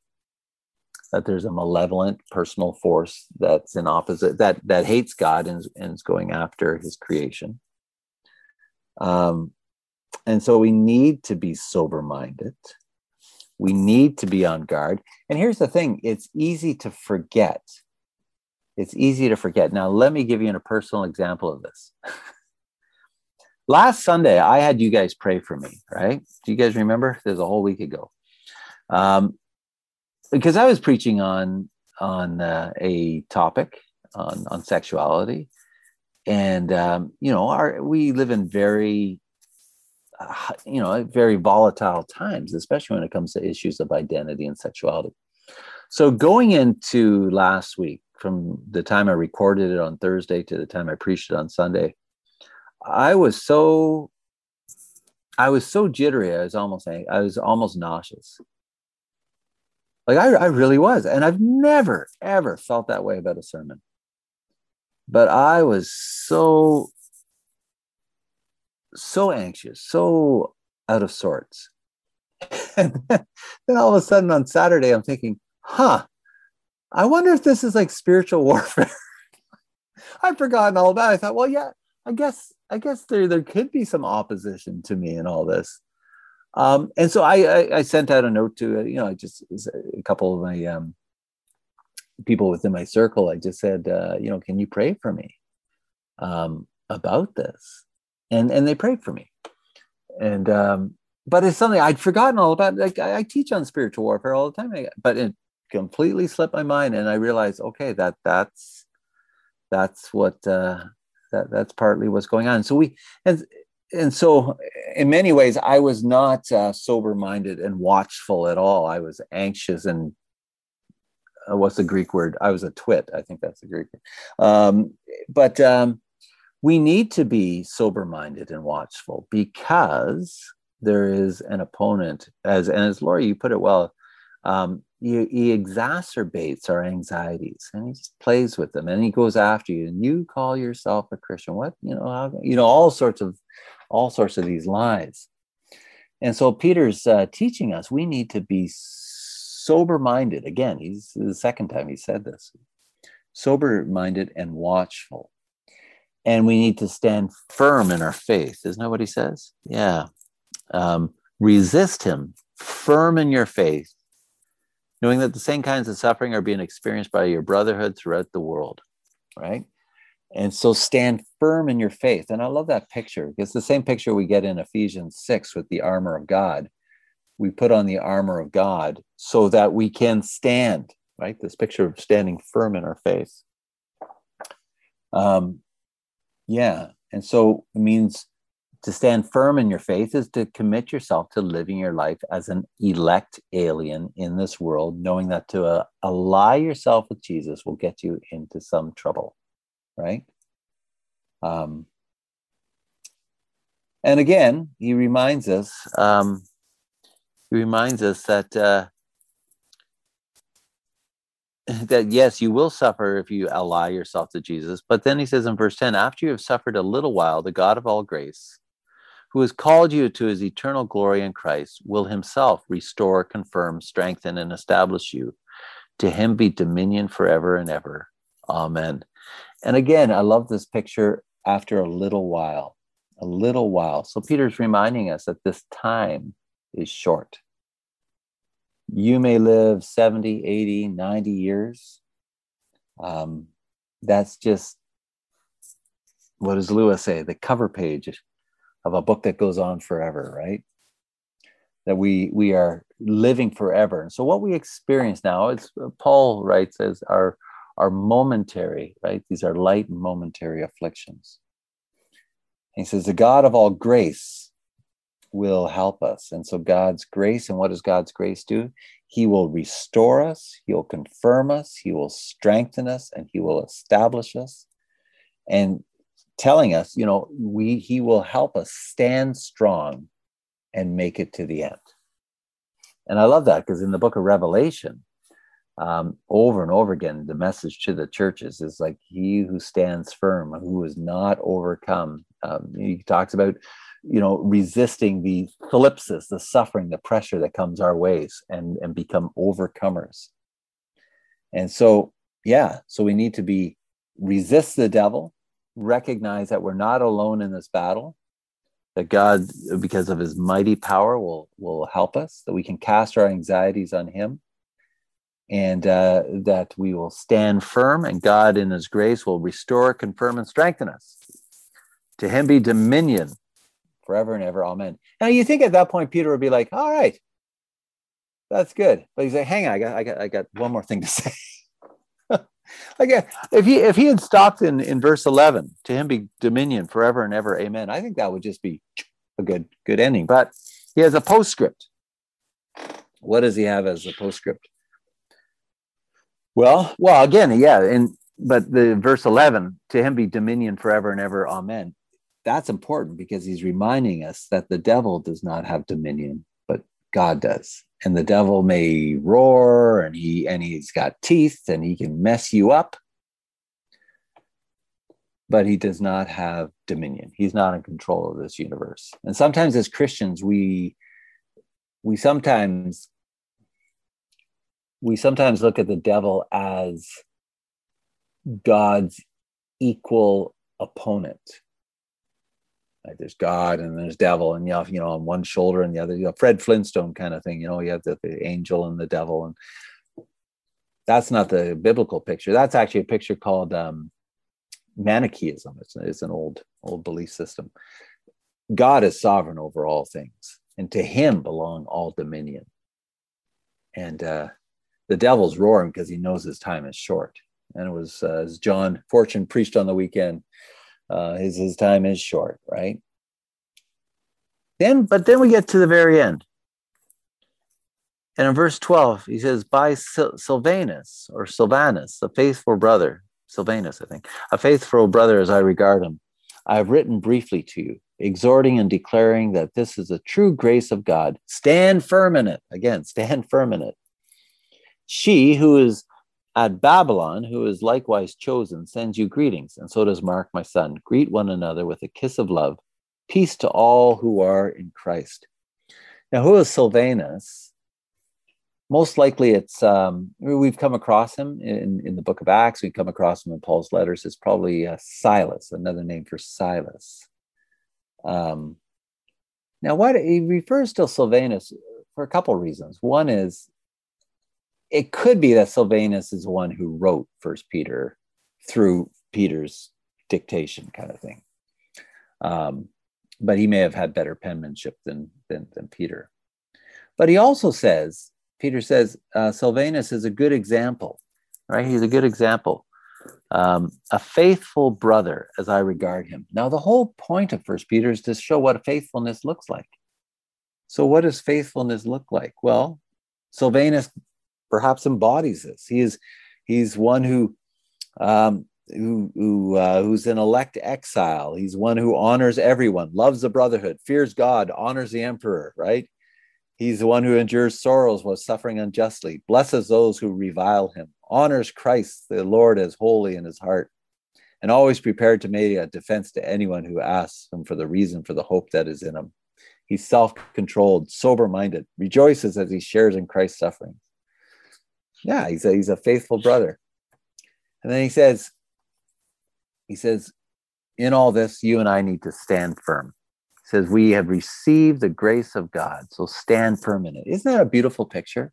that there's a malevolent personal force that's in opposite that that hates God and, and is going after His creation. Um, and so we need to be sober minded. We need to be on guard. And here's the thing it's easy to forget. It's easy to forget. Now, let me give you a personal example of this. (laughs) Last Sunday, I had you guys pray for me, right? Do you guys remember? There's a whole week ago. Um, because I was preaching on on uh, a topic on, on sexuality. And, um, you know, our, we live in very you know very volatile times especially when it comes to issues of identity and sexuality. So going into last week from the time i recorded it on thursday to the time i preached it on sunday i was so i was so jittery i was almost i was almost nauseous. Like I, I really was and i've never ever felt that way about a sermon. But i was so so anxious, so out of sorts. (laughs) and then all of a sudden on Saturday, I'm thinking, huh, I wonder if this is like spiritual (laughs) warfare. I'd forgotten all about it. I thought, well, yeah, I guess, I guess there, there could be some opposition to me in all this. Um, and so I, I, I, sent out a note to, you know, just a couple of my um, people within my circle. I just said, uh, you know, can you pray for me um, about this? And and they prayed for me. And um but it's something i'd forgotten all about. Like i, I teach on spiritual warfare all the time but it completely slipped my mind and i realized okay that that's that's what uh that that's partly what's going on. So we and and so in many ways i was not uh, sober minded and watchful at all. I was anxious and uh, what's the greek word? I was a twit. I think that's the greek word. um but um we need to be sober minded and watchful because there is an opponent as and as Laura you put it well um, he, he exacerbates our anxieties and he just plays with them and he goes after you. And you call yourself a christian. What you know how, you know all sorts of all sorts of these lies. And so peter's uh, teaching us we need to be sober minded again he's the second time he said this. Sober minded and watchful and we need to stand firm in our faith isn't that what he says yeah um, resist him firm in your faith knowing that the same kinds of suffering are being experienced by your brotherhood throughout the world, right? And so stand firm in your faith. And I love that picture It's the same picture we get in Ephesians 6 with the armor of God. We put on the armor of God so that we can stand, right? This picture of standing firm in our faith. Um, yeah. And so it means to stand firm in your faith is to commit yourself to living your life as an elect alien in this world, knowing that to uh, ally yourself with Jesus will get you into some trouble, right? Um, and again, he reminds us. Um, he reminds us that uh, (laughs) that yes, you will suffer if you ally yourself to Jesus. But then he says in verse 10 after you have suffered a little while, the God of all grace, who has called you to his eternal glory in Christ, will himself restore, confirm, strengthen, and establish you. To him be dominion forever and ever. Amen. And again, I love this picture after a little while, a little while. So Peter's reminding us that this time is short. You may live 70, 80, 90 years. Um, that's just, what does Lewis say? The cover page of a book that goes on forever, right? That we we are living forever. And so what we experience now uh, Paul writes as our are momentary, right? These are light momentary afflictions. he says, the God of all grace will help us. And so God's grace, and what does God's grace do? He will restore us, He will confirm us, He will strengthen us, and He will establish us. And telling us, you know, we he will help us stand strong and make it to the end. And I love that because in the book of Revelation, um, over and over again, the message to the churches is like, He who stands firm, who is not overcome. Um, he talks about, you know, resisting the thlipsis, the suffering, the pressure that comes our ways, and and become overcomers. And so, yeah, so we need to be resist the devil, recognize that we're not alone in this battle, that God, because of his mighty power, will, will help us, that we can cast our anxieties on him, and uh, that we will stand firm, and God, in his grace, will restore, confirm, and strengthen us. To him be dominion forever and ever. Amen. Now, you think at that point, Peter would be like, all right, that's good. But he's like, hang on, I got, I got, I got one more thing to (laughs) say. Again, if he if he had stopped in in verse 11 to him be dominion forever and ever amen i think that would just be a good good ending but he has a postscript what does he have as a postscript well well again yeah and but the verse 11 to him be dominion forever and ever amen that's important because he's reminding us that the devil does not have dominion but god does. And the devil may roar and he and he's got teeth and he can mess you up but he does not have dominion. He's not in control of this universe. And sometimes as christians we we sometimes we sometimes look at the devil as god's equal opponent like there's God and there's devil, and you have, you know, on one shoulder and the other, you know, Fred Flintstone kind of thing. You know, you have the, the angel and the devil, and that's not the biblical picture. That's actually a picture called um, Manichaeism. It's, it's an old old belief system. God is sovereign over all things, and to Him belong all dominion. And uh, the devil's roaring because he knows his time is short. And it was uh, as John Fortune preached on the weekend uh, his his time is short, right? Then, but then we get to the very end, and in verse twelve, he says, "By Sil- Silvanus or Silvanus, a faithful brother, Silvanus, I think, a faithful brother as I regard him, I have written briefly to you, exhorting and declaring that this is a true grace of God. Stand firm in it. Again, stand firm in it." She who is at Babylon, who is likewise chosen, sends you greetings, and so does Mark, my son. Greet one another with a kiss of love. Peace to all who are in Christ. Now, who is Silvanus? Most likely, it's um, we've come across him in, in the book of Acts. We've come across him in Paul's letters. It's probably uh, Silas, another name for Silas. Um, now, why do, he refers to Silvanus for a couple of reasons. One is it could be that Silvanus is the one who wrote First Peter through Peter's dictation, kind of thing. Um, but he may have had better penmanship than, than, than Peter. But he also says, Peter says, uh, Silvanus is a good example, right? He's a good example. Um, a faithful brother, as I regard him. Now, the whole point of First Peter is to show what faithfulness looks like. So, what does faithfulness look like? Well, Silvanus perhaps embodies this. He is he's one who um, who, who uh, who's an elect exile. He's one who honors everyone, loves the brotherhood, fears God, honors the emperor. Right? He's the one who endures sorrows while suffering unjustly, blesses those who revile him, honors Christ the Lord as holy in his heart, and always prepared to make a defense to anyone who asks him for the reason for the hope that is in him. He's self controlled, sober minded, rejoices as he shares in Christ's sufferings yeah, he's a, he's a faithful brother. And then he says, he says, in all this, you and I need to stand firm. He says, we have received the grace of God, so stand firm in it. Isn't that a beautiful picture?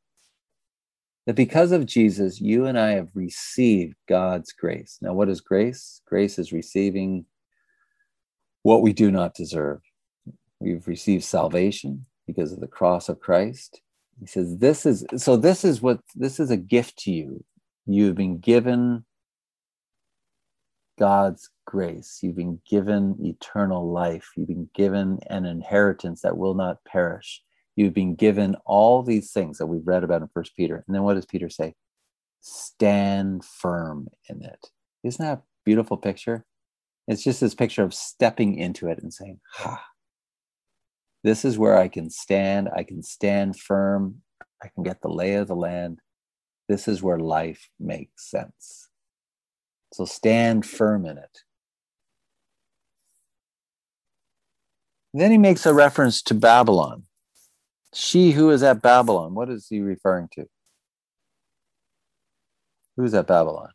That because of Jesus, you and I have received God's grace. Now, what is grace? Grace is receiving what we do not deserve. We've received salvation because of the cross of Christ. He says, This is so this is what this is a gift to you. You've been given God's grace. You've been given eternal life. You've been given an inheritance that will not perish. You've been given all these things that we've read about in First Peter. And then what does Peter say? Stand firm in it. Isn't that a beautiful picture? It's just this picture of stepping into it and saying, Ha, this is where I can stand. I can stand firm. I can get the lay of the land. This is where life makes sense. So stand firm in it. Then he makes a reference to Babylon. She who is at Babylon, what is he referring to? Who's at Babylon?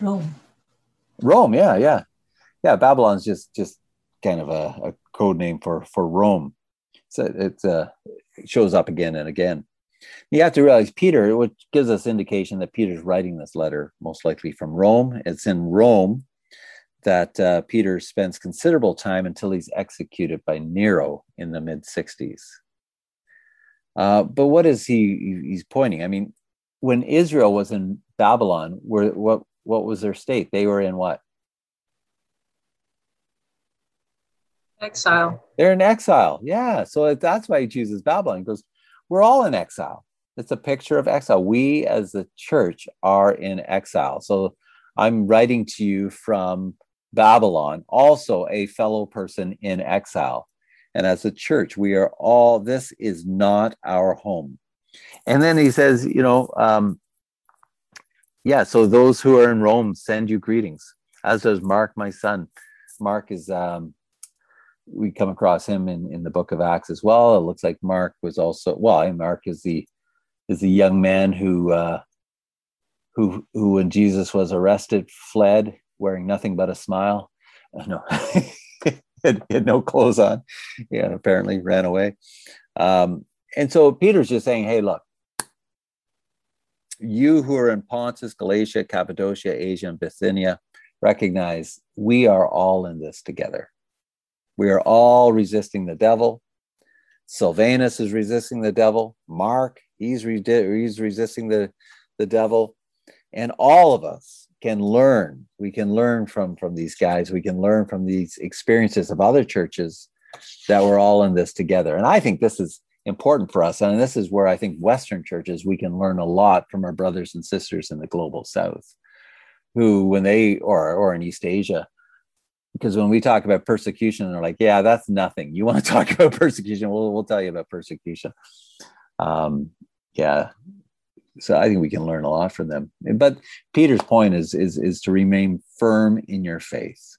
Rome. Rome, yeah, yeah, yeah. Babylon's just just kind of a, a code name for for Rome. So it's uh, it shows up again and again. You have to realize Peter, which gives us indication that Peter's writing this letter most likely from Rome. It's in Rome that uh, Peter spends considerable time until he's executed by Nero in the mid 60s. Uh, but what is he he's pointing? I mean, when Israel was in Babylon, were what what was their state? They were in what? Exile. They're in exile. Yeah. So that's why he chooses Babylon. He goes, We're all in exile. It's a picture of exile. We as the church are in exile. So I'm writing to you from Babylon, also a fellow person in exile. And as a church, we are all, this is not our home. And then he says, you know, um, yeah, so those who are in Rome send you greetings, as does Mark, my son. Mark is, um, we come across him in, in the book of Acts as well. It looks like Mark was also, well, Mark is the, is the young man who, uh, who, who when Jesus was arrested, fled wearing nothing but a smile. Uh, (laughs) no, he, (laughs) had, had no clothes on. Yeah, apparently ran away. Um, and so Peter's just saying, hey, look, you who are in Pontus, Galatia, Cappadocia, Asia, and Bithynia, recognize we are all in this together. We are all resisting the devil. Silvanus is resisting the devil. Mark, he's, re- he's resisting the, the devil. And all of us can learn. We can learn from, from these guys. We can learn from these experiences of other churches that we're all in this together. And I think this is important for us. And this is where I think Western churches, we can learn a lot from our brothers and sisters in the global South. who, when they or or in East Asia, because when we talk about persecution, they're like, "Yeah, that's nothing. You want to (laughs) talk about persecution? We'll we'll tell you about persecution." Um, yeah, so I think we can learn a lot from them. But Peter's point is is is to remain firm in your faith,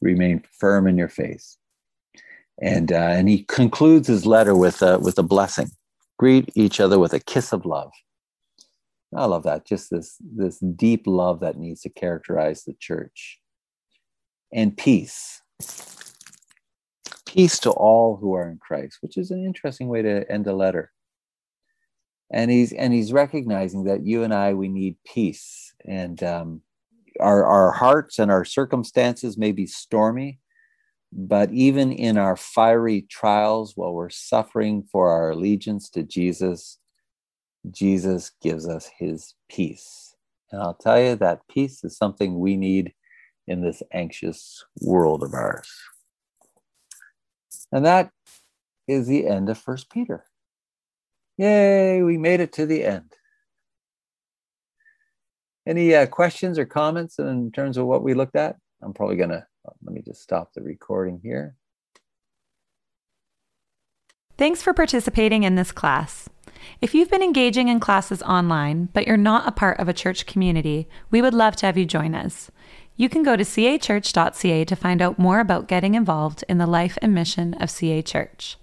remain firm in your faith, and uh, and he concludes his letter with a, with a blessing. Greet each other with a kiss of love. I love that. Just this this deep love that needs to characterize the church, and peace. Peace to all who are in Christ, which is an interesting way to end a letter and he's and he's recognizing that you and I we need peace and um, our our hearts and our circumstances may be stormy but even in our fiery trials while we're suffering for our allegiance to Jesus Jesus gives us his peace and I'll tell you that peace is something we need in this anxious world of ours and that is the end of first Peter Yay, we made it to the end. Any uh, questions or comments in terms of what we looked at? I'm probably going to, Uh, let me just stop the recording here. Thanks for participating in this class. If you've been engaging in classes online, but you're not a part of a church community, we would love to have you join us. You can go to cachurch.ca to find out more about getting involved in the life and mission of CA Church.